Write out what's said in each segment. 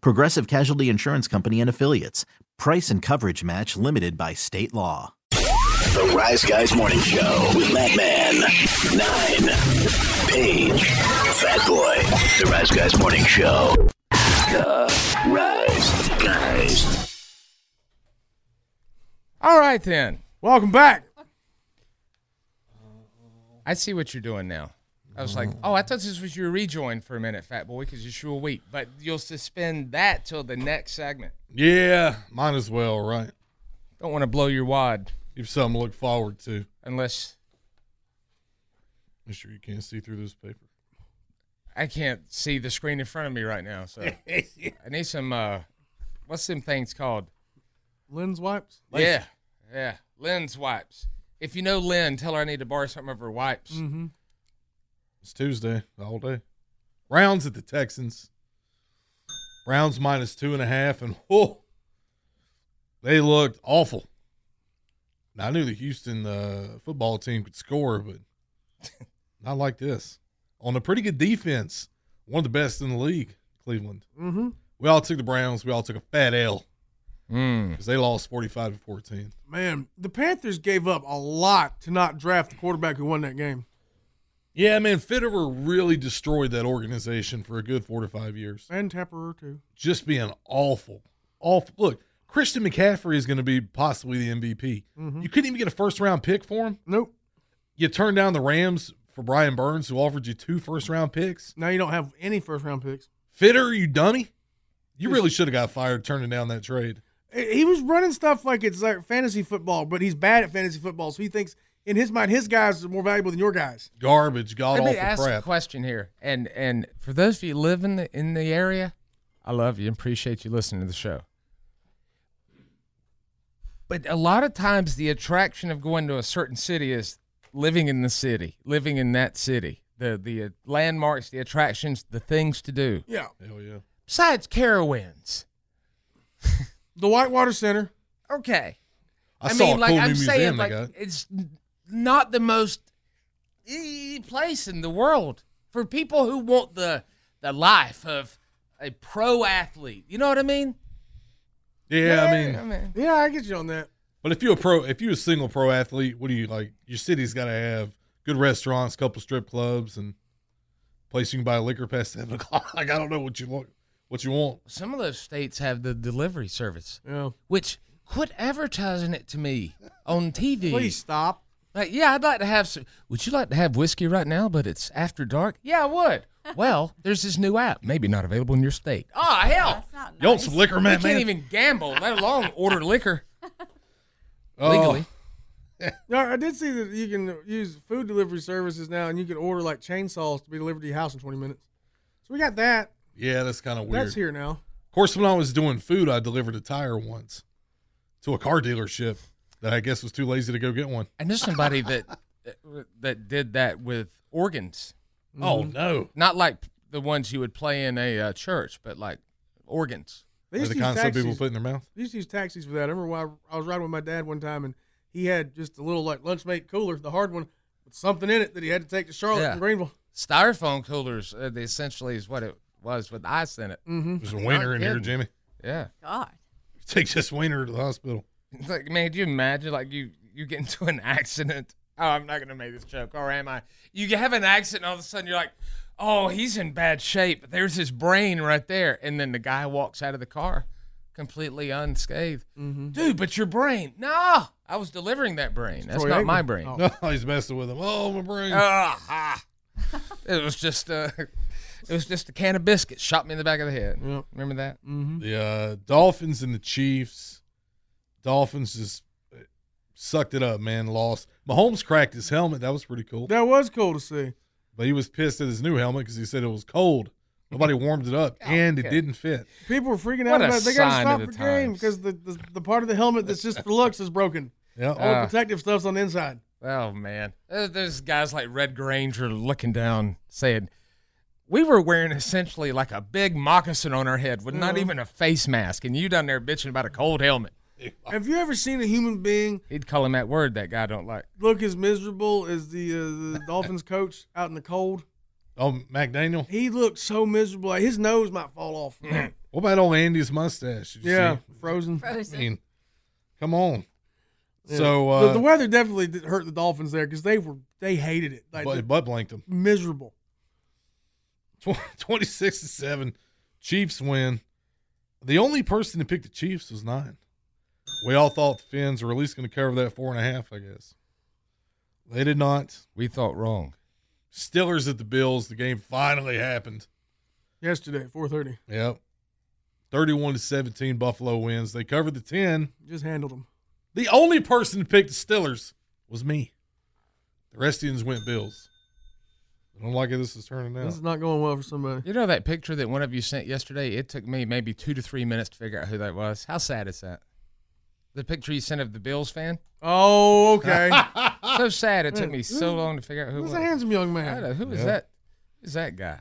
Progressive Casualty Insurance Company and Affiliates. Price and coverage match limited by state law. The Rise Guys Morning Show with Matt Man, Nine, Paige, Fat Boy. The Rise Guys Morning Show. The Rise Guys. All right, then. Welcome back. I see what you're doing now. I was like, oh, I thought this was your rejoin for a minute, Fat Boy, because you're sure weak. But you'll suspend that till the next segment. Yeah, might as well, right? Don't want to blow your wad You've something to look forward to. unless Make sure you can't see through this paper. I can't see the screen in front of me right now. So I need some, uh, what's them things called? Lens wipes? Yeah, yeah, lens wipes. If you know Lynn, tell her I need to borrow some of her wipes. Mm-hmm. It's Tuesday, all day. Browns at the Texans. Browns minus two and a half, and whoa, they looked awful. Now, I knew the Houston uh, football team could score, but not like this. On a pretty good defense, one of the best in the league, Cleveland. Mm-hmm. We all took the Browns. We all took a fat L Mm. because they lost forty-five to fourteen. Man, the Panthers gave up a lot to not draft the quarterback who won that game. Yeah, man, Fitterer really destroyed that organization for a good four to five years. And Tepper too. Just being awful, awful. Look, Christian McCaffrey is going to be possibly the MVP. Mhm. You couldn't even get a first-round pick for him. Nope. You turned down the Rams for Brian Burns, who offered you two first-round picks. Now you don't have any first round picks. Fitter, you dummy. You really should have got fired turning down that trade. He was running stuff like it's like fantasy football, but he's bad at fantasy football. So he thinks in his mind his guys are more valuable than your guys. Garbage, god awful crap. Let me awful ask a question here, and and for those of you who live in the in the area, I love you and appreciate you listening to the show. But a lot of times, the attraction of going to a certain city is living in the city, living in that city, the the uh, landmarks, the attractions, the things to do. Yeah. Hell yeah. Besides Carowinds, The Whitewater Center. okay. I, I, saw mean, a like cool I'm saying, museum like they got. it's not the most place in the world for people who want the the life of a pro athlete. You know what I mean? Yeah, I Yeah, mean, Yeah, I get you on that. but if you're a pro, if you're a single pro athlete, what do you like? Your city's got to have good restaurants, couple strip clubs, and place you can buy liquor past seven o'clock. Like I don't know what you want. What you want? some of those states have the delivery service, Yeah. which quit advertising it to me on TV. Please stop. Like, yeah, I'd like to have some. Would you like to have whiskey right now, but it's after dark? Yeah, I would. well, there's this new app, maybe not available in your state. Oh, hell. That's not You want some liquor, man? You can't man? even gamble, let alone order liquor Oh, legally. Yeah, I did see that you can use food delivery services now, and you can order like chainsaws to be delivered to your house in 20 minutes. So we got that. yeah, that's kind of weird. That's here now. Of course, when I was doing food, I delivered a tire once to a car dealership that I guess was too lazy to go get one. I knew somebody that that did that with organs, Oh Mm-hmm. no! not like the ones you would play in a uh, church, but like organs. They used the to use kind some people put in their mouth. They used to use taxis for that. I remember when I, I was riding with my dad one time, and he had just a little like lunchmate cooler, the hard one, with something in it that he had to take to Charlotte Yeah. from Greenville. Styrofoam coolers, uh, they essentially is what it was with ice in it. Mm-hmm. There's a wiener in here. Jimmy. Yeah. God. Take this wiener to the hospital. It's like, man, do you imagine like you you get into an accident? Oh, I'm not gonna make this joke, or am I? You have an accident, and all of a sudden you're like, oh, he's in bad shape. There's his brain right there, and then the guy walks out of the car, completely unscathed. Mm-hmm. Dude, but your brain. No, I was delivering that brain. That's Troy not Aikman. my brain. Oh. No, he's messing with him. Oh, my brain. Ah, ah. it was just uh, it was just a can of biscuits shot me in the back of the head. Yep. Remember that? Mm-hmm. the uh, Dolphins and the Chiefs. Dolphins just uh, sucked it up, man. Lost. Mahomes cracked his helmet. That was pretty cool. That was cool to see. But he was pissed at his new helmet because he said it was cold. Nobody warmed it up, and it didn't fit. People were freaking out a about it. They got to stop the, the game because the, the the part of the helmet that's just for looks is broken. Yeah. All Ah. the protective stuff's on the inside. Oh man, There- there's guys like Red Granger looking down, saying, "We were wearing essentially like a big moccasin on our head with not even a face mask, and you down there bitching about a cold helmet." Have you ever seen a human being He'd call him that word that guy don't like. look as miserable as the uh, the Dolphins coach out in the cold? oh, McDaniel. He looked so miserable. Like, his nose might fall off. What about old Andy's mustache? Did you yeah, see? frozen. I mean, come on. Yeah. So, the, uh, the weather definitely did hurt the Dolphins there because they were they hated it. Like butt, butt blanked them. miserable. 26 to 7. Chiefs win. The only person to pick the Chiefs was nine. We all thought the Finns were at least going to cover that four and a half, I guess. They did not. We thought wrong. Stillers at the Bills. The game finally happened. Yesterday, four thirty, Yep. 31 to 17, Buffalo wins. They covered the 10. just handled them. The only person to pick the Stillers was me. The rest of you went Bills. I don't like how this is turning out. This is not going well for somebody. You know that picture that one of you sent yesterday? It took me maybe two to three minutes to figure out who that was. How sad is that? The picture you sent of the Bills fan? Oh, okay. So sad. It took me so long to figure out who Who's was. a handsome young I man? don't know. Who is Yeah. that? Who's that guy?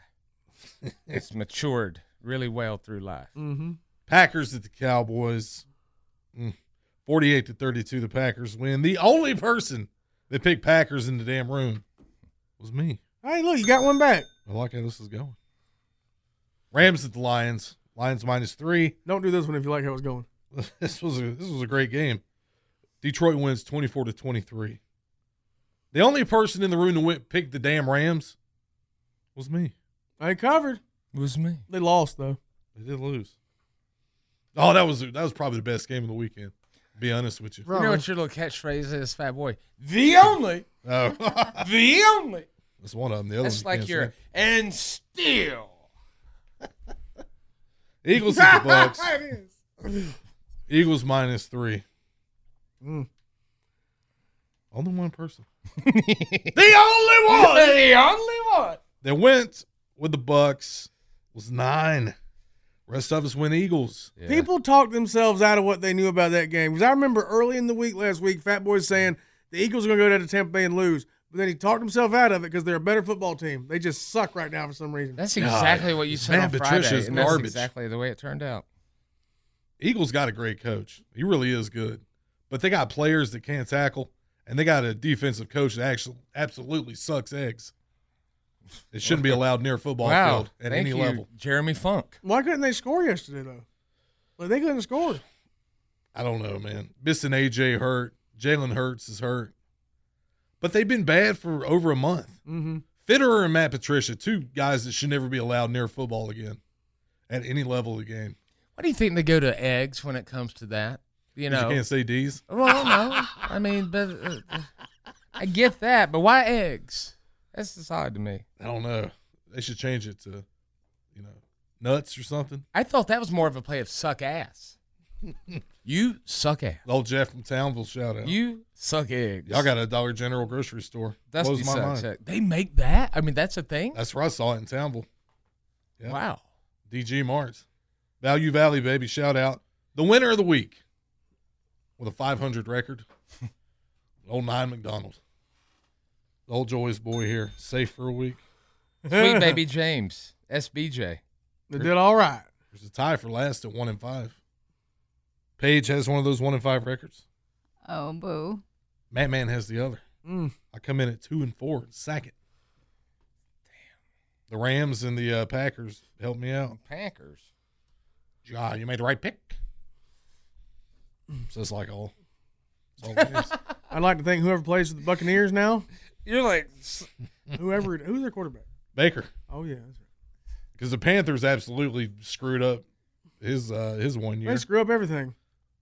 it's matured really well through life. Mm-hmm. Packers at the Cowboys. Mm. 48 to 32, the Packers win. The only person that picked Packers in the damn room was me. Hey, look, you got one back. I like how this is going. Rams at the Lions. Lions minus three. Don't do this one if you like how it's going. This was a this was a great game. Detroit wins 24 to 23. The only person in the room that went picked the damn Rams was me. They covered. It Was me. They lost though. They did lose. Oh, that was that was probably the best game of the weekend. To be honest with you. You know what your little catchphrase is, fat boy? The only. Oh, The only. that's one of them. The other That's you like can't your say. and still. Eagles at the Bucks. it is. Eagles minus three. Mm. Only one person. the only one The only one. that went with the Bucks was nine. Rest of us went Eagles. People talked themselves out of what they knew about that game. Because I remember early in the week last week, Fat Boy saying the Eagles are going to go down to Tampa Bay and lose. But then he talked himself out of it because they're a better football team. They just suck right now for some reason. That's exactly what you said Matt on Patricia's Friday, and that's garbage. exactly the way it turned out. Eagles got a great coach. He really is good. But they got players that can't tackle, and they got a defensive coach that actually absolutely sucks eggs. It shouldn't be allowed near a football wow, field at thank any you, level. Jeremy Funk. Why couldn't they score yesterday, though? Like, they couldn't score. I don't know, man. Missing AJ hurt. Jalen Hurts is hurt. But they've been bad for over a month. Mm-hmm. Fitterer and Matt Patricia, two guys that should never be allowed near football again at any level of the game. What do you think they go to eggs when it comes to that? You know, You can't say D's. well, no, I mean, but uh, I get that, but why eggs? That's just odd to me. I don't know. They should change it to, you know, nuts or something. I thought that was more of a play of suck ass. you suck ass. Old Jeff from Townville shout out. You suck eggs. Y'all got a Dollar General grocery store. That's Blows my mind. egg. They make that. I mean, that's a thing. That's where I saw it in Townville. Yeah. Wow. DG Marts. Value Valley, baby. Shout out. The winner of the week with a 500 record, old Nine McDonald. The old Joy's boy here. Safe for a week. Sweet baby James, SBJ. They did all right. There's a tie for last at one and five. Paige has one of those one and five records. Oh, boo. Matt Man has the other. Mm. I come in at two and four in second. Damn. The Rams and the uh, Packers helped me out. Packers. Ja, you made the right pick. So it's like all. It's all. I'd like to think whoever plays with the Buccaneers now, You're like, whoever who's their quarterback. Baker, Oh yeah, that's right. because the Panthers absolutely screwed up his uh, his one year. They screw up everything.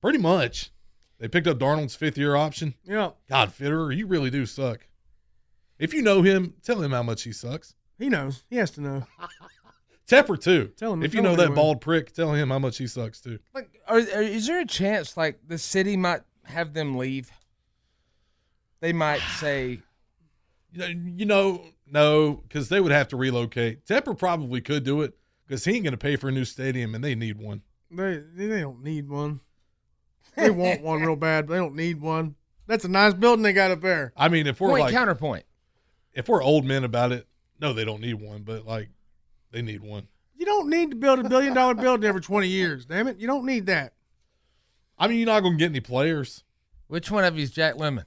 Pretty much. They picked up Darnold's fifth year option. Yeah, God, Fitterer, you really do suck. If you know him, tell him how much he sucks. he knows. He has to know. Tepper too. Tell him- if you know that bald prick, tell him how much he sucks too. Like, are, are, is there a chance like the city might have them leave? They might say, You know, you know no, because they would have to relocate. Tepper probably could do it because he ain't going to pay for a new stadium, and they need one. They they don't need one. They want one real bad, but they don't need one. That's a nice building they got up there. I mean, if we're point like, counterpoint. if we're old men about it, no, they don't need one, but like, they need one. You don't need to build a billion dollar building every twenty years. Damn it, you don't need that. I mean, you're not going to get any players. Which one of you is Jack Lemmon?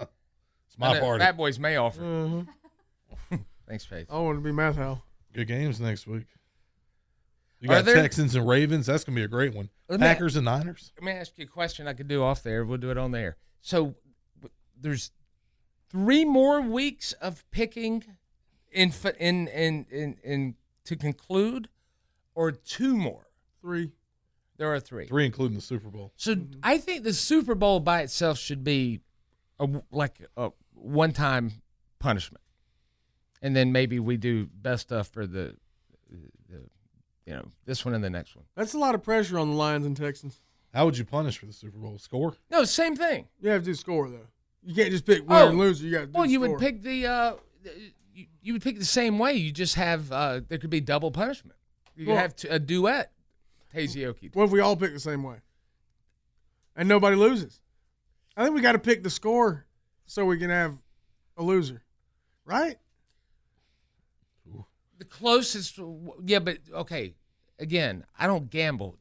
It's my I know party. Fat Boys may offer. Uh-huh. Thanks, Paige. I want to be Matthau. Good games next week. You got there- Texans and Ravens. That's going to be a great one. Let me- Packers and Niners. Let me ask you a question I could do off there. We'll do it on there. So there's three more weeks of picking in f- in in in, in to conclude, or two more. Three. There are three. Three, including the Super Bowl. So I think the Super Bowl by itself should be a, like a one-time punishment, and then maybe we do best stuff for the, the, you know, this one and the next one. That's a lot of pressure on the Lions and Texans. How would you punish for the Super Bowl? Score? No, same thing. You have to do score though. You can't just pick winner Oh. and loser. You got to do Well, you score. would pick the uh, you, you would pick the same way. You just have uh, there could be double punishment. You Well- have a duet. Taizioki. What if we all pick the same way? And nobody loses. I think we got to pick the score so we can have a loser. Right? The closest, yeah, but okay. Again, I don't gamble.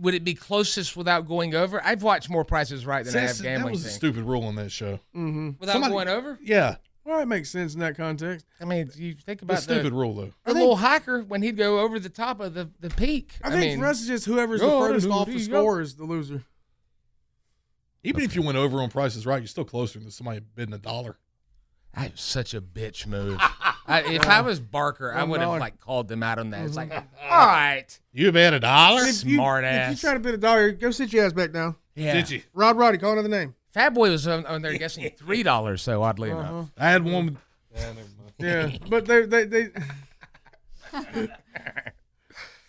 Would it be closest without going over? I've watched more Prices Right than I have gambling. that gambling. was a things. stupid rule on that show. Mm-hmm. Without Somebody- going over? Yeah, Well, it makes sense in that context. I mean, you think the about the, stupid rule though. the little hiker when he'd go over the top of the, the peak. I think mean, for us, it's just whoever's the furthest off the the- score is the loser. Even if you went over on prices right, you're still closer than somebody bidding a dollar. That was such a bitch move. I, if I was Barker, I would have like called them out on that. It's like, Mm-hmm. all right, You bet a dollar? If you- Smart If you try to bid a dollar, go sit your ass back down. yeah. Did you? Rod Roddy, call another name. Fat Boy was on, on there guessing three dollars. So oddly Uh-huh. enough, I had one. With, Yeah, but they they they.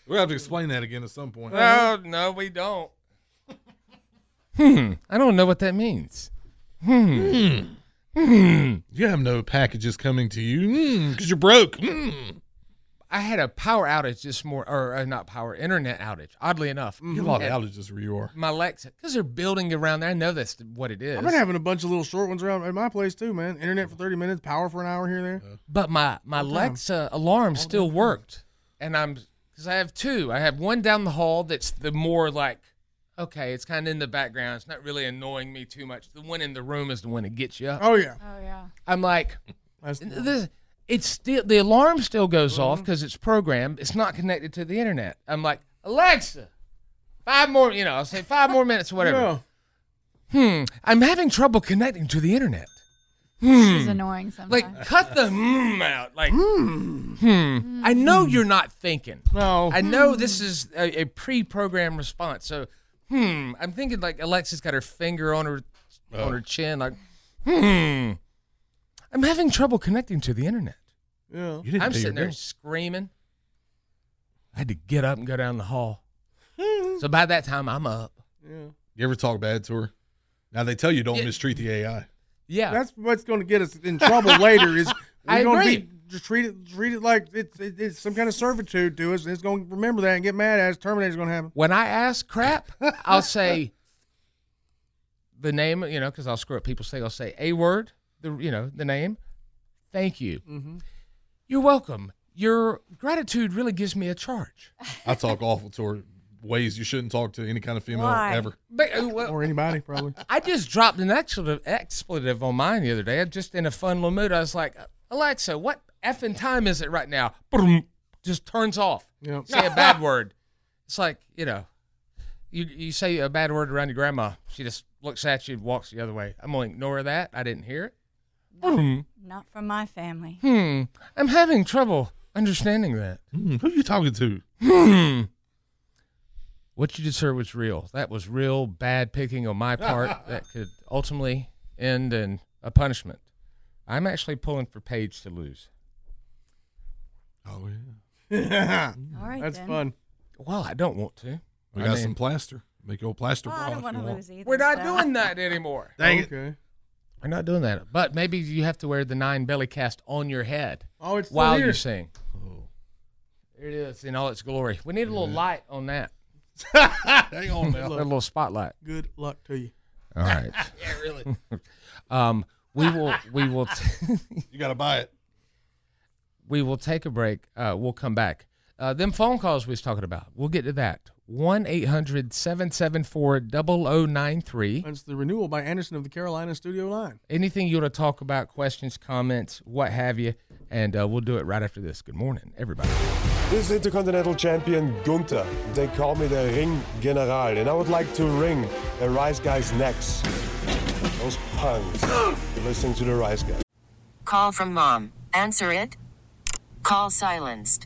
we'll have to explain that again at some point. no, no, we don't. hmm, I don't know what that means. Hmm. Hmm. You have no packages coming to you because you're broke. Mm. I had a power outage this morning, or uh, not power, internet outage. Oddly enough, mm-hmm. You get a lot And of outages where you are. my Alexa, because they're building around there. I know that's what it is. I've been having a bunch of little short ones around at my place too, man. Internet for thirty minutes, power for an hour here and there. Uh-huh. But my my time. Alexa alarm still worked, and I'm because I have two. I have one down the hall that's the more like, okay, it's kind of in the background. It's not really annoying me too much. The one in the room is the one that gets you up. Oh yeah, Oh yeah. I'm like, that's the one. this, it's still the alarm still goes off because it's programmed. It's not connected to the internet. I'm like, Alexa, five more. You know, I'll say five more minutes, or whatever. Yeah. Hmm, I'm having trouble connecting to the internet. She's annoying sometimes. Like, cut the hmm out. Like, hmm. Hmm. I know you're not thinking. No, I know this is a, a pre-programmed response. So, hmm. I'm thinking like Alexa's got her finger on her on her chin, like, hmm. I'm having trouble connecting to the internet. Yeah. You didn't I'm pay your sitting there bill. screaming. I had to get up and go down the hall. Hmm. so by that time, I'm up. Yeah. You ever talk bad to her? Now they tell you don't Yeah. mistreat the AI. Yeah. That's what's going to get us in trouble later. Is we're going to agree. be just treat it treat it like it's it, it's some kind of servitude to us. And it's going to remember that and get mad at us. Terminator's going to happen. when I ask crap, I'll say the name, you know, because I'll screw up people's thing. I'll say a word, the you know, the name. Thank you. Mm-hmm. You're welcome. Your gratitude really gives me a charge. I talk awful to her ways you shouldn't talk to any kind of female Why? ever. But, uh, well, Or anybody probably. I just dropped an expletive, expletive on mine the other day. I just in a fun little mood. I was like, Alexa, what effing time is it right now? Boom, just turns off. Yeah. Say a bad word. It's like you know, you you say a bad word around your grandma. She just looks at you and walks the other way. I'm gonna ignore that. I didn't hear it. Boom. Not from my family. Hmm. I'm having trouble understanding that. Mm, who are you talking to? Hmm. what you just heard was real. That was real bad picking on my part that could ultimately end in a punishment. I'm actually pulling for Paige to lose. Oh yeah. All right, That's then. fun. Well, I don't want to. We I got mean- some plaster. Make your old plaster Well, I don't want to lose either. We're not so- doing that anymore. Dang it. We're not doing that. But maybe you have to wear the nine belly cast on your head Oh, it's while here. you sing. There it is in all its glory. We need a little light on that. Hang on now. A little spotlight. Good luck to you. All right. yeah, really. Um, we will. We will. You got to buy it. we will take a break. Uh, we'll come back. Uh, them phone calls we was talking about. We'll get to that. 1 800 774 0093. That's the renewal by Andersen of the Carolina Studio Line. Anything you want to talk about, questions, comments, what have you. And uh, we'll do it right after this. Good morning, everybody. This is Intercontinental Champion Gunther. They call me the Ring General, and I would like to wring the Rice Guys' necks. Those punks. You're listening to the Rice Guys. Call from mom. Answer it. Call silenced.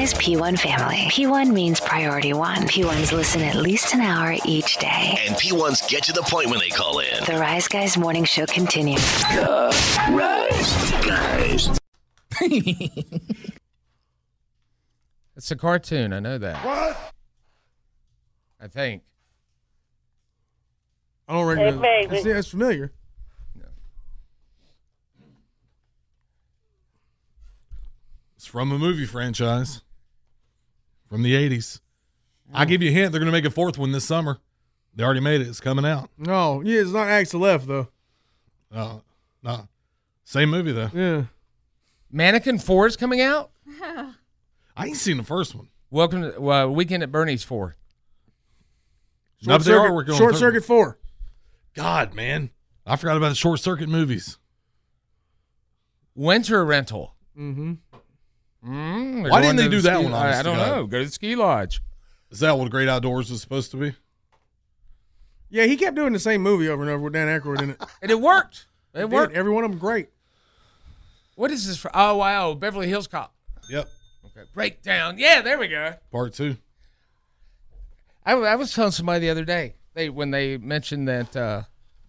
The P1 family. P1 means priority one. P1s listen at least an hour each day. And P1s get to the point when they call in. The Rise Guys morning show continues. Rise Guys. It's a cartoon. I know that. What? I think. I don't recognize it. That's, that's familiar. It's from a movie franchise from the 80s. I'll give you a hint. They're going to make a fourth one this summer. They already made it. It's coming out. No, yeah, it's not Axel F though. Uh, no. Same movie, though. Yeah. Mannequin 4 is coming out? I ain't seen the first one. Welcome to uh, Weekend at Bernie's 4. No, but they are working on Short Circuit Four. God, man. I forgot about the short circuit movies. Winter Rental. Mm-hmm. Mm, Why didn't they to the do that one, I, I don't know. Go to the ski lodge. Is that what Great Outdoors is supposed to be? Yeah, he kept doing the same movie over and over with Dan Aykroyd in it. And it worked. It Did. worked. Every one of them great. What is this for? Oh, wow. Beverly Hills Cop. Yep. Okay. Breakdown. Yeah, there we go. Part two. I, I was telling somebody the other day they when they mentioned that uh,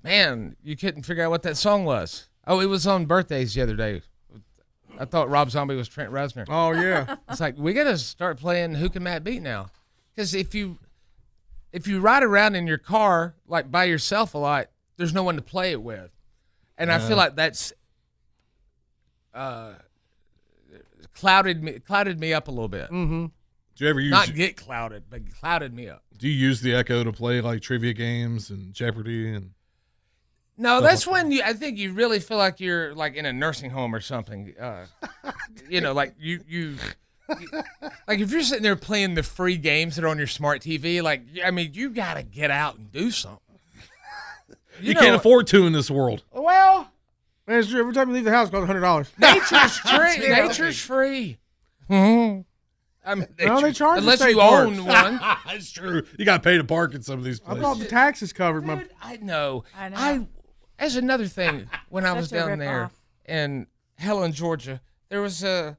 man you couldn't figure out what that song was. Oh, it was on birthdays the other day. I thought Rob Zombie was Trent Reznor. Oh yeah. It's like we got to start playing Who Can Matt Beat now, because if you if you ride around in your car like by yourself a lot, there's no one to play it with, and I feel like that's uh, clouded me clouded me up a little bit. Mm-hmm. Do you ever use Not get clouded, but clouded me up. Do you use the Echo to play like trivia games and Jeopardy and No, Stuff that's when you. I think you really feel like you're like in a nursing home or something. Uh, you know, like you you. Like if you're sitting there playing the free games that are on your smart TV, like I mean, you got to get out and do something. you, know- can't afford to in this world? Well, Man, it's true. Every time you leave the house, it costs hundred dollars. nature's free. nature's free. Mhm. I mean, No, they charge unless state you own one. That's true. You got to pay to park in some of these places. I places. thought the taxes covered my. I know. I know. I as another thing when I was down there rip-off. in Helen, Georgia, there was a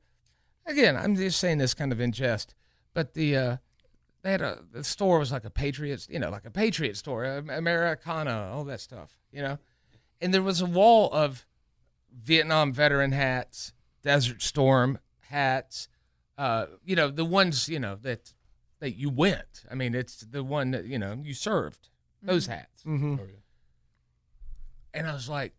again. I'm just saying this kind of in jest, but the uh, they had a the store was like a Patriots, you know, like a Patriot store, Americana, all that stuff, you know, and there was a wall of Vietnam veteran hats, Desert Storm hats, uh, you know, the ones you know that that you went. I mean, it's the one that you know you served. those hats. Mm-hmm. And I was like,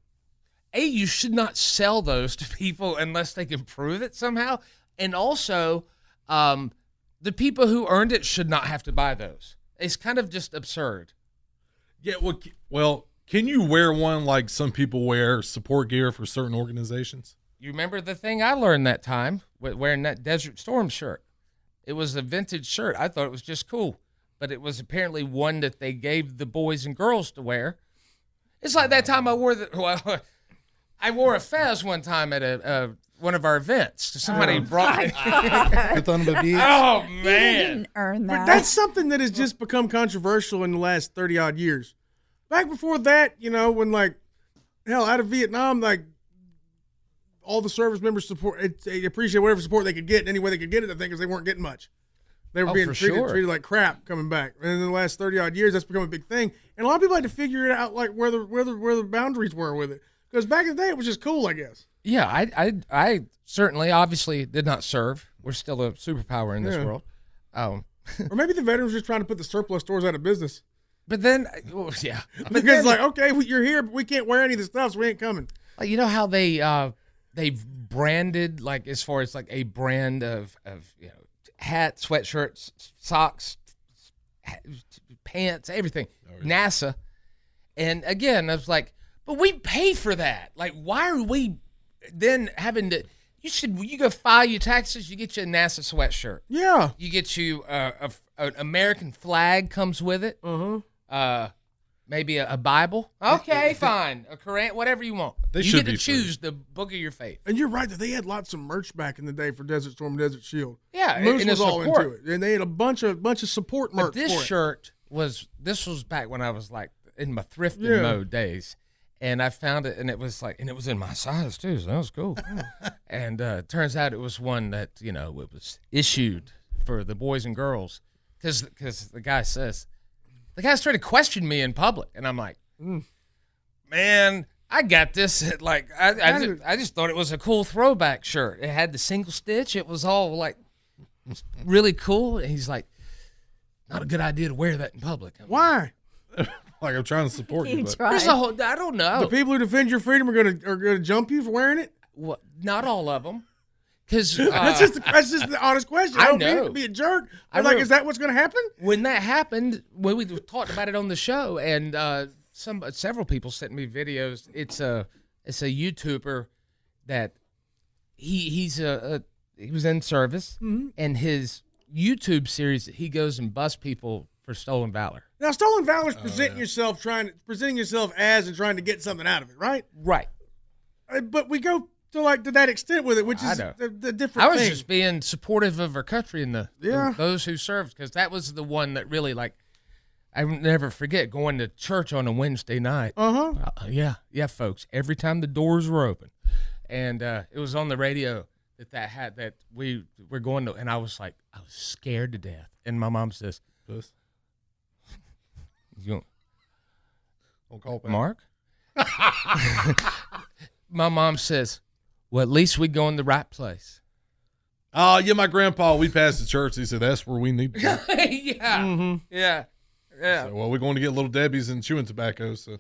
A, you should not sell those to people unless they can prove it somehow. And also, um, the people who earned it should not have to buy those. It's kind of just absurd. Yeah, well, well, can you wear one like some people wear support gear for certain organizations? You remember the thing I learned that time with wearing that Desert Storm shirt? It was a vintage shirt. I thought it was just cool, but it was apparently one that they gave the boys and girls to wear. It's like that time I wore the well, I wore a fez one time at a uh, one of our events. Somebody Oh, brought my me. God. oh You man! didn't earn that. But that's something that has just become controversial in the last 30 odd years. Back before that, you know, when like, hell, out of Vietnam, like, all the service members support, it, they appreciate whatever support they could get in any way they could get it, I think, because they weren't getting much. They were Oh, being treated, sure. treated like crap coming back. And in the last 30 odd years, that's become a big thing. And a lot of people had to figure it out, like, where the, where the, where the boundaries were with it. Because back in the day, it was just cool, I guess. Yeah, I, I, I certainly, obviously, did not serve. We're still a superpower in this Yeah. world. Um, or maybe the veterans were just trying to put the surplus stores out of business. But then, well, yeah, but because then- like, okay, we- you're here, but we can't wear any of the stuff, so we ain't coming. Like, you know how they uh they've branded like as far as like a brand of of you know hats, sweatshirts, socks, pants, everything. NASA, and again, I was like, but we pay for that. Like, why are we then having to? You should you go file your taxes. You get you a NASA sweatshirt. Yeah. You get you uh, a, an American flag comes with it. Uh-huh. Uh Maybe a, a Bible. Okay, fine. A Quran, whatever you want. They you should get to be free. choose the book of your faith. And you're right that they had lots of merch back in the day for Desert Storm, Desert Shield. Yeah, Moose and was all into it, and they had a bunch of bunch of support merch. But this for it. shirt was this was back when I was like in my thrifting Yeah. mode days, and I found it, and it was like, and it was in my size too, so that was cool. and uh, turns out it was one that you know it was issued for the boys and girls, because because the guy says, the guy started to question me in public, and I'm like, Mm. man. I got this. at, Like I, I, just, I just thought it was a cool throwback shirt. It had the single stitch. It was all like really cool. And he's like, not a good idea to wear that in public. Why? like I'm trying to support you, but There's a whole. I don't know. The people who defend your freedom are gonna are gonna jump you for wearing it. What? Not all of them. Because that's just that's just the honest question. I don't mean know. to be a jerk. I'm like, is that what's gonna happen? when that happened, when we talked about it on the show, and uh, some several people sent me videos. It's a it's a YouTuber that he he's a, a he was in service, Mhm. and his YouTube series he goes and busts people for stolen valor. Now, stolen valor Oh, is presenting yourself, trying presenting yourself as and trying to get something out of it, right? Right. Uh, But we go to like to that extent with it, which is the, the different. I was thing. just being supportive of our country and the, the- those who served because that was the one that really like I never forget going to church on a Wednesday night. Uh-huh. Uh, yeah, yeah, folks. Every time the doors were open, and uh, it was on the radio that that had that we were going to, and I was like, I was scared to death. And my mom says, "You don't, Don't call back. Mark." my mom says, "Well, at least we go in the right place." Oh yeah, my grandpa. We passed the church. He said that's where we need to go. yeah, Mm-hmm. yeah, yeah. So, well, we're going to get little Debbie's and chewing tobacco. So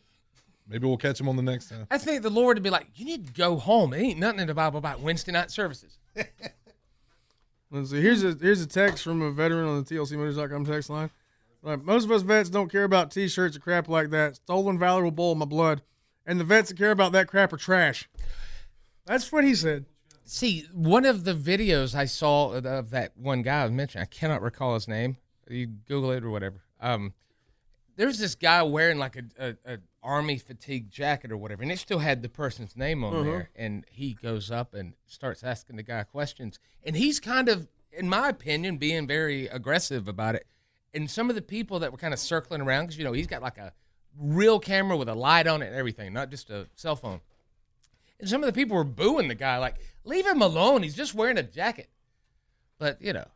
maybe we'll catch him on the next time. I think the Lord would be like, "You need to go home. There ain't nothing in the Bible about Wednesday night services." Let's see. Here's a here's a text from a veteran on the TLCMotors.com text line. Like, most of us vets don't care about T-shirts or crap like that. Stolen valor will boil my blood, and the vets that care about that crap are trash. That's what he said. See, one of the videos I saw of- that one guy I was mentioning, I cannot recall his name. You Google it or whatever. Um, there's this guy wearing like a, a, a army fatigue jacket or whatever, and it still had the person's name on Uh-huh. there. And he goes up and starts asking the guy questions, and he's kind of, in my opinion, being very aggressive about it. And some of the people that were kind of circling around, because you know he's got like a real camera with a light on it and everything, not just a cell phone. And some of the people were booing the guy, like, leave him alone. He's just wearing a jacket. But, you know,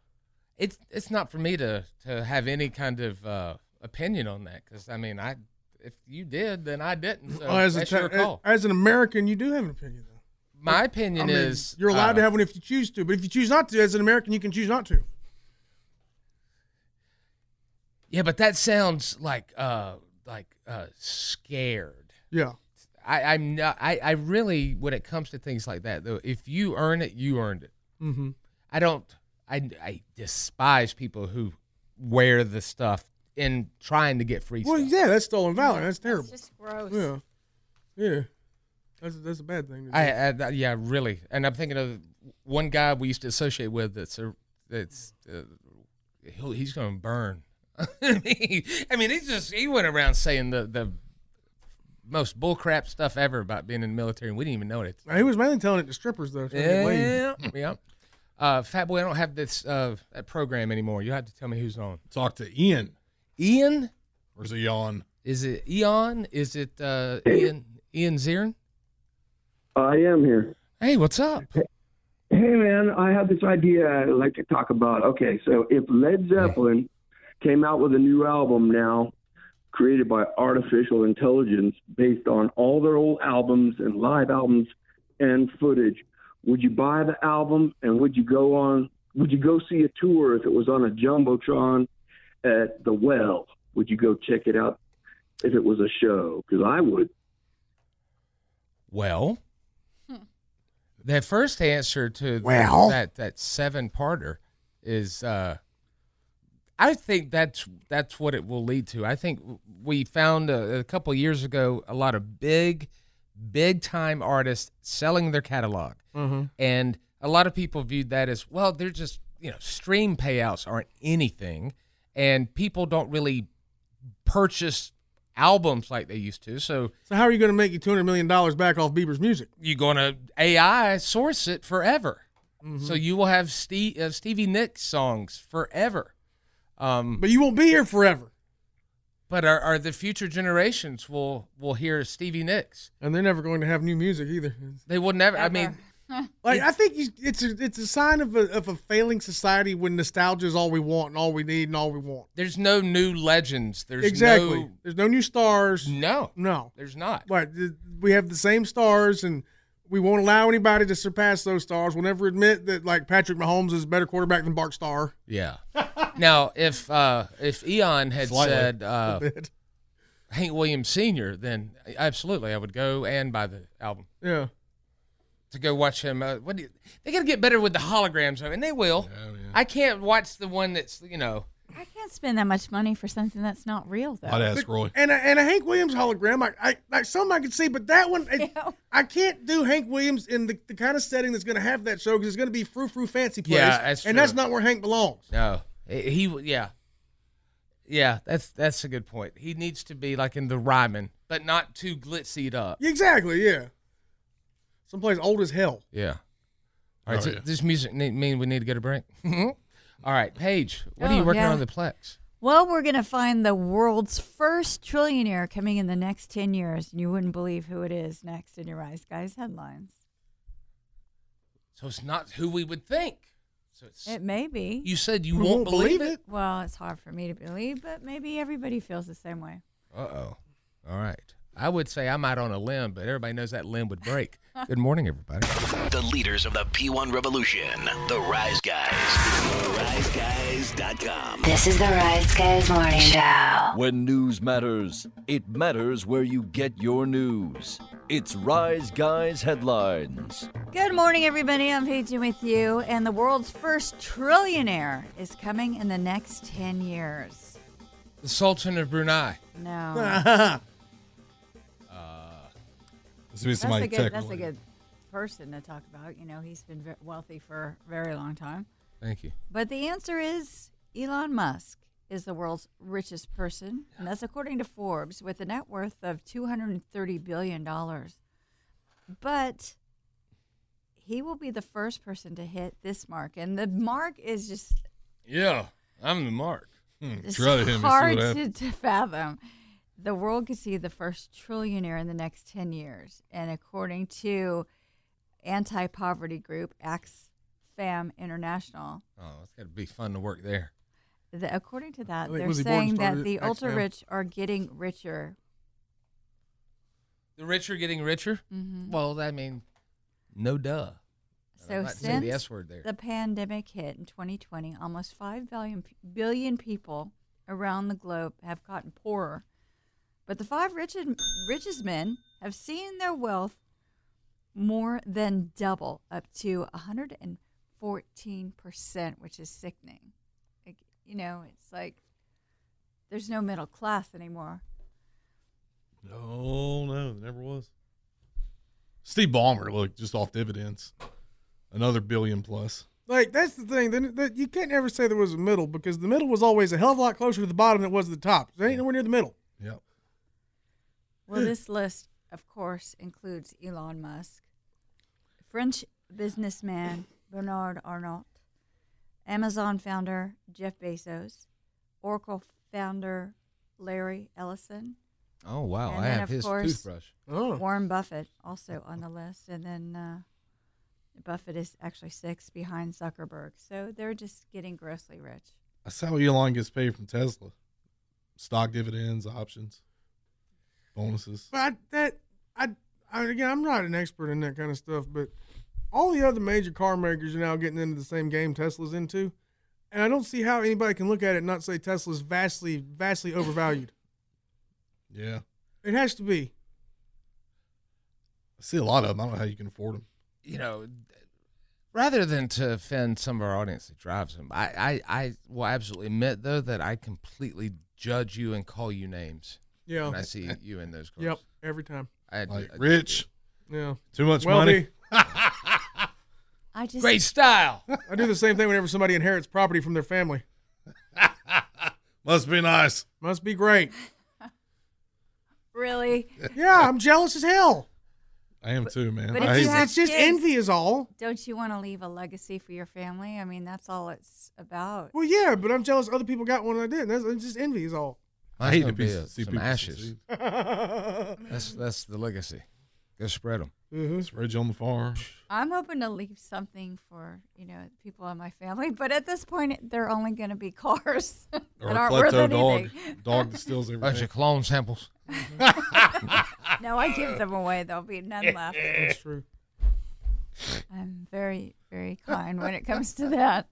it's it's not for me to to have any kind of uh, opinion on that. Because, I mean, I if you did, then I didn't. So Oh, as, a that's your call. as an American, you do have an opinion. Though. My opinion I mean, is you're allowed uh, to have one if you choose to, but if you choose not to, as an American, you can choose not to. Yeah, but that sounds like uh, like uh, scared. Yeah. I, I'm not. I, I really, when it comes to things like that, though, if you earn it, you earned it. Mm-hmm. I don't. I, I despise people who wear the stuff in trying to get free Well, stuff. yeah, that's stolen valor. That's terrible. It's just gross. Yeah. Yeah. That's that's a bad thing. To do. I, I, yeah, really. And I'm thinking of one guy we used to associate with. That's a, that's uh, he'll, he's going to burn. I mean, I mean, he just he went around saying the the most bullcrap stuff ever about being in the military, and we didn't even know it. he was mainly telling it to strippers though. so they. Yeah, yeah. Uh, Fat Boy, I don't have this uh, that program anymore. You have to tell me who's on. Talk to Ian. Ian? Or is it yawn? Is it Eon? Is it uh, Ian Ian Zirin? I am here. Hey, what's up? Hey, man, I have this idea I'd like to talk about. Okay, so if Led Zeppelin came out with a new album now, created by artificial intelligence based on all their old albums and live albums and footage, would you buy the album and would you go on? Would you go see a tour if it was on a jumbotron at the Well? Would you go check it out if it was a show? Because I would. Well, that first answer to Well. that that seven parter is uh, I think that's that's what it will lead to. I think we found a, a couple years ago a lot of big, big time artists selling their catalog, Mhm. and a lot of people viewed that as well. They're just you know stream payouts aren't anything, and people don't really purchase albums like they used to. So So how are you going to make you two hundred million dollars back off Bieber's music? you're going to AI source it forever. Mm-hmm. So you will have Steve, uh, Stevie Nicks songs forever. Um, But you won't be here forever. but are, are the future generations will will hear Stevie Nicks? And they're never going to have new music either. They will never. I mean, Like I think you, it's a, it's a sign of a, of a failing society when nostalgia is all we want and all we need and all we want. there's no new legends. There's exactly. No, There's no new stars. no, No. there's not. But we have the same stars, and we won't allow anybody to surpass those stars. We'll never admit that like Patrick Mahomes is a better quarterback than Bart Starr. Yeah. now, if uh, if Eon had Slightly. said uh, Hank Williams Sr., then absolutely I would go and buy the album. Yeah. to go watch him. Uh, what do you, they got to get better with the holograms, though, and they will. I can't watch the one that's you know. I can't spend that much money for something that's not real, though. I'd ask Roy. And a, and a Hank Williams hologram, I, I like some I could see, but that one, I, I can't do Hank Williams in the, the kind of setting that's going to have that show because it's going to be frou frou fancy place. Yeah, that's true. and that's not where Hank belongs. No, he, he yeah, yeah. That's that's a good point. He needs to be like in the Ryman, but not too glitzied up. Exactly, yeah. Someplace old as hell. Yeah. All right. Oh, so yeah. This music need, mean we need to get a break. Hmm? All right, Paige. What are Oh, you working yeah. on the Plex? Well, we're going to find the world's first trillionaire coming in the next 10 years. And you wouldn't believe who it is next in your Rise Guys headlines. So it's not who we would think. So it's. It may be. you said you We won't, won't believe, believe it. Well, it's hard for me to believe, but maybe everybody feels the same way. Uh oh. All right. I would say I'm out on a limb, but everybody knows that limb would break. Good morning, everybody. The leaders of the P1 revolution, the Rise Guys. RiseGuys.com. This is the Rise Guys Morning Show. When news matters, it matters where you get your news. It's Rise Guys Headlines. Good morning, everybody. I'm Paige with you. And the world's first trillionaire is coming in the next 10 years. The Sultan of Brunei. No. This That's a good. tech That's a good person to talk about. You know, he's been ve- wealthy for a very long time. Thank you. But the answer is Elon Musk is the world's richest person, and that's according to Forbes, with a net worth of two hundred and thirty billion dollars. But he will be the first person to hit this mark, and the mark is just Yeah, I'm the mark. Hmm, it's try him and hard to, to fathom. The world could see the first trillionaire in the next 10 years. And according to anti poverty group Axe Fam International, Oh, it's got to be fun to work there. the, according to that, they're Lizzie saying that the ultra rich are getting richer. The rich are getting richer. Mhm. Well, I mean, no duh. So not saying the since S word there. the pandemic hit in 2020, almost 5 billion, billion people around the globe have gotten poorer. But the five richest, richest men have seen their wealth more than double, up to 114%, which is sickening. Like, you know, it's like there's no middle class anymore. No, no, there never was. Steve Ballmer, look, just off dividends, another billion plus. Like that's the thing. Then that you can't ever say there was a middle because the middle was always a hell of a lot closer to the bottom than it was to the top. There ain't nowhere near the middle. Yep. Well, this list, of course, includes Elon Musk, French businessman Bernard Arnault, Amazon founder Jeff Bezos, Oracle founder Larry Ellison. Oh, wow. and I have of his course, toothbrush. Oh. Warren Buffett also on the list, and then uh, Buffett is actually six behind Zuckerberg. So they're just getting grossly rich. That's how Elon gets paid from Tesla. Stock dividends, options, bonuses. But I, that I, I again, I'm not an expert in that kind of stuff, but all the other major car makers are now getting into the same game Tesla's into, and I don't see how anybody can look at it and not say Tesla's vastly, vastly overvalued. Yeah. It has to be. I see a lot of them. I don't know how you can afford them. you know, rather than to offend some of our audience that drives them, I, I, I will absolutely admit though that I completely judge you and call you names. Yeah. When I see you in those cars. Yep, every time. I, Like I- rich, Yeah. too much Wealthy. money. I just Great style. I do the same thing whenever somebody inherits property from their family. Must be nice. Must be great. really. Yeah, I'm jealous as hell. I am too, man. But I if you have It's just envy is all. Don't you want to leave a legacy for your family? I mean, that's all it's about. Well, yeah, but I'm jealous other people got one and I didn't. That's it's just envy is all. I hate hate to to be be- a, see some people ashes. That's that's the legacy. Go spread them. It's Reg on the farm. I'm hoping to leave something for you know people in my family, but at this point, they're only going to be cars that a aren't worth klepto dog. anything. Dog that steals Bunch everything. of clone samples. Mm-hmm. no, I give them away. There'll be none left. That's true. I'm very, very kind when it comes to that.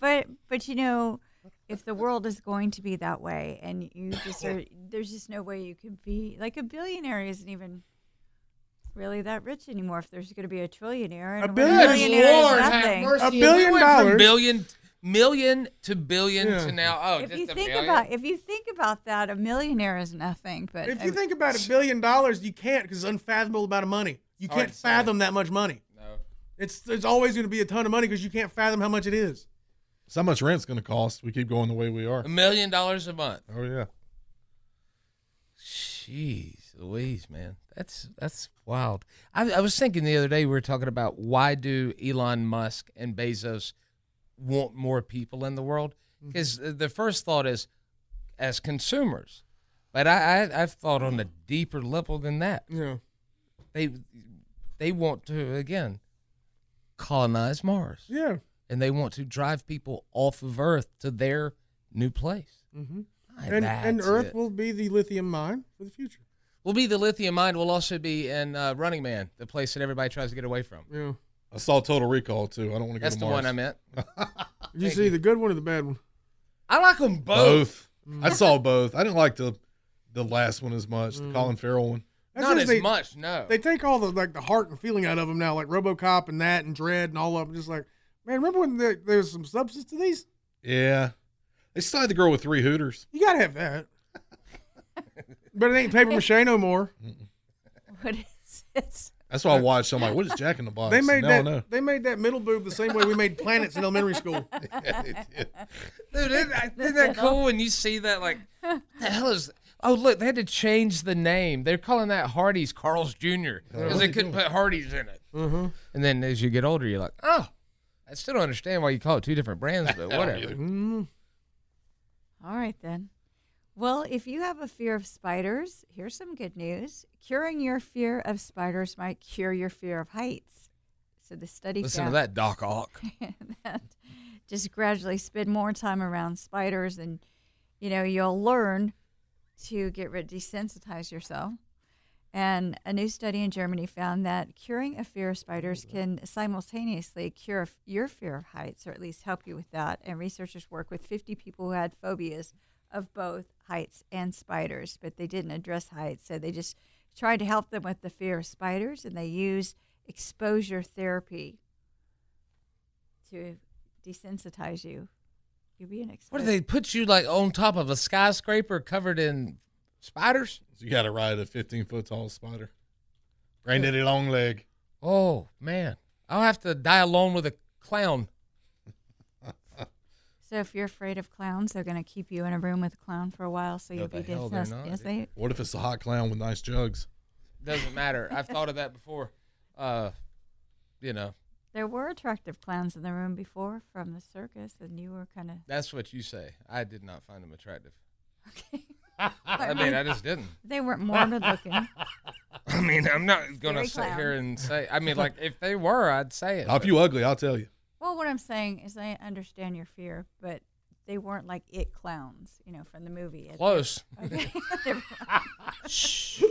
But, but you know, if the world is going to be that way, and you just are, there's just no way you can be like a billionaire isn't even really that rich anymore. If there's going to be a trillionaire, and A billion- billionaire is Lord have nothing. mercy. A And we billion went from dollars. billion, million to billion Yeah. to now. Oh, if just you a think billion? about if you think about that, a millionaire is nothing. But If I- you think about a billion dollars, you can't because it's unfathomable amount of money. You oh, can't to say. fathom that much money. No. It's it's always going to be a ton of money because you can't fathom how much it is. So how much rent's going to cost? We keep going the way we are. A million dollars a month. Oh yeah. Jeez Louise, man. That's that's wild. I, I was thinking the other day we were talking about why do Elon Musk and Bezos want more people in the world? Mm-hmm. Because the first thought is as consumers, but I, I I've thought on a deeper level than that. Yeah. They they want to again colonize Mars, Yeah. And they want to drive people off of Earth to their new place. hmm Ah, And and Earth it. will be the lithium mine for the future. will be the lithium mine. Will also be in uh, Running Man, the place that everybody tries to get away from. Yeah. I saw Total Recall too. I don't want to go That's to the Mars. one I meant. Did you see you. the good one or the bad one? I like them both. Both. I saw both. I didn't like the the last one as much, Mm. the Colin Farrell one. That's Not as they- much, no. They take all the like the heart and feeling out of them now, like RoboCop and that and Dredd and all of them. Just like, man, remember when there, there was some substance to these? Yeah. They still had the girl with three hooters. You gotta have that. but it ain't paper mache no more. what is this? That's why I watched. I'm like, what is Jack in the Box? They made that. know. They made that middle boob the same way we made planets in elementary school. Yeah, Dude, isn't, isn't that cool when you see that? Like, the hell is? Oh, look, they had to change the name. They're calling that Hardee's Carl's Jr. because they couldn't put Hardee's in it. Mm-hmm. And then as you get older, you're like, oh, I still don't understand why you call it two different brands, but whatever. Mm-hmm. All right then. Well, if you have a fear of spiders, here's some good news. Curing your fear of spiders might cure your fear of heights. So the study Listen to that, Doc Ock. that just gradually spend more time around spiders and you know, you'll learn to get rid desensitize yourself. And a new study in Germany found that curing a fear of spiders mm-hmm. can simultaneously cure your fear of heights, or at least help you with that. And researchers work with 50 people who had phobias of both heights and spiders, but they didn't address heights. So they just tried to help them with the fear of spiders, and they used exposure therapy to desensitize you. You're being exposed. What do they put you like on top of a skyscraper covered in spiders? So you got to ride a 15 foot tall spider. Granddaddy long leg. Oh man, I'll have to die alone with a clown. So if you're afraid of clowns, they're going to keep you in a room with a clown for a while, so No, you'll be the hell they're desensitized. not. Yes, they. What if it's a hot clown with nice jugs? Doesn't matter. I've thought of that before. Uh, you know, There were attractive clowns in the room before from the circus, and you were kind of. that's what you say. I did not find them attractive. Okay. I mean, I just didn't. They weren't morbid looking. I mean, I'm not gonna sit clown. here and say. I mean, like if they were, I'd say it. Now, if you ugly, I'll tell you. Well, what I'm saying is, I understand your fear, but they weren't like it clowns, you know, from the movie. Close. Okay. Shh.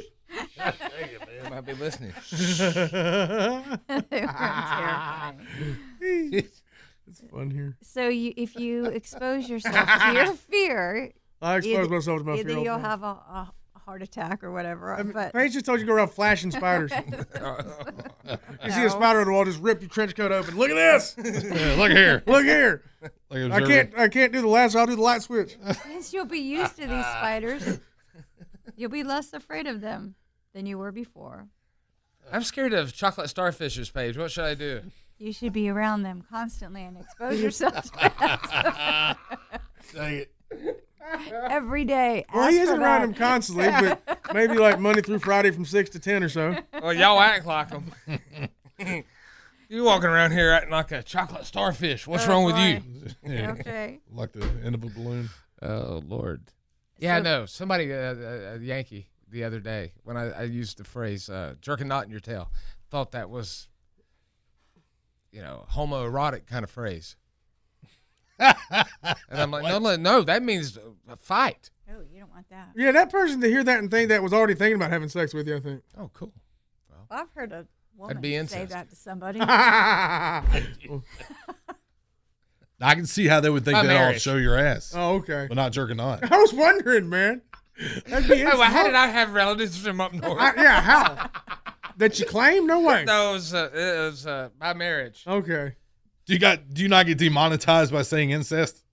They might be listening. they weren't terrifying. It's fun here. So you, if you expose yourself to your fear, I expose either- myself to my fear Either you'll have a, a heart attack or whatever. I mean, but Paige just told you to go around flashing spiders. you see a spider on the wall, just rip your trench coat open. Look at this. Yeah, look here. Look here. Like I can't. I can't do the lasso. I'll do the light switch. since you'll be used to these spiders, you'll be less afraid of them than you were before. I'm scared of chocolate starfishes, Paige. What should I do? You should be around them constantly and expose yourself to that Dang it. Every day. Well, he Ask is for around that. him constantly, but maybe like Monday through Friday from six to ten or so. Well, y'all act like him. you walking around here acting like a chocolate starfish. What's Oh, wrong with boy. you? Yeah. Okay. Like the end of a balloon. Oh Lord. Yeah, I So- know. Somebody, uh, a, a Yankee, the other day when I, I used the phrase uh, "jerk a knot in your tail," thought that was, you know, homoerotic kind of phrase. And I'm like, no, no, no, that means a fight. Oh, you don't want that. Yeah, that person to hear that and think that was already thinking about having sex with you. I think. Oh, cool. Well, I've heard a woman be say incest. that to somebody. I can see how they would think By that I'll marriage. show your ass, oh, okay. but not jerking on. I was wondering, man. That'd be Oh, well, how did I have relatives from up north? I- yeah, how? that you claim? No way. No, it was, uh, it was uh, by marriage. Okay. Do you got? Do you not get demonetized by saying incest?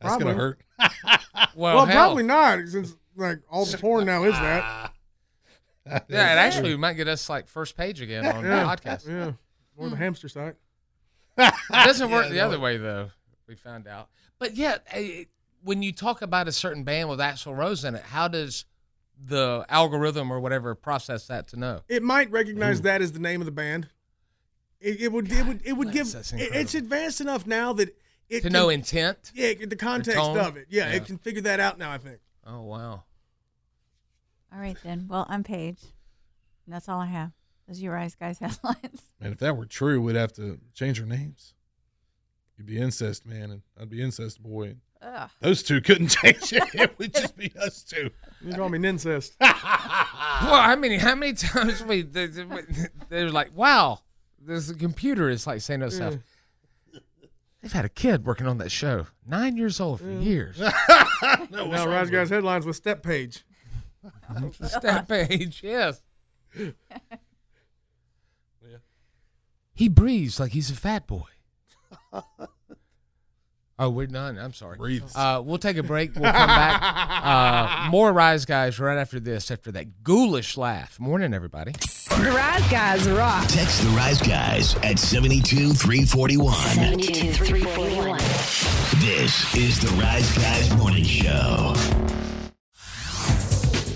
That's Probably. gonna hurt. Well, Well, probably not, since like all the porn now is that. Yeah, it actually, might get us like first page again on the podcast. Yeah. Or the hamster site. It doesn't work Yeah, the no. other way though. We found out. But yeah, eh, when you talk about a certain band with Axl Rose in it, how does the algorithm or whatever process that to know? It might recognize that as the name of the band. It, it would. It would. It would give. it- it's advanced enough now that it to can, know intent? Yeah, the context tone? of it. Yeah, Yeah. it can figure that out now. I think. Oh wow. all right, then. Well, I'm Paige. And that's all I have. Those are your Rise Guys headlines. Man, if that were true, we'd have to change our names. You'd be incest man, and I'd be incest boy. Ugh. Those two couldn't change it. It would just be us two. You call me incest. Well, I mean, how many times we they- they- they're like, "Wow, this computer is like saying to itself." They've had a kid working on that show, nine years old for years. now, Rise Guys headlines with Step Paige. Step Paige, yes. yeah. He breathes like he's a fat boy. Oh, we're done. I'm sorry. Breathes. Uh, we'll take a break. We'll come back. Uh, more Rise Guys right after this, after that ghoulish laugh. Morning, everybody. The Rise Guys rock. Text the Rise Guys at 72341. 72 341. This is the Rise Guys Morning Show.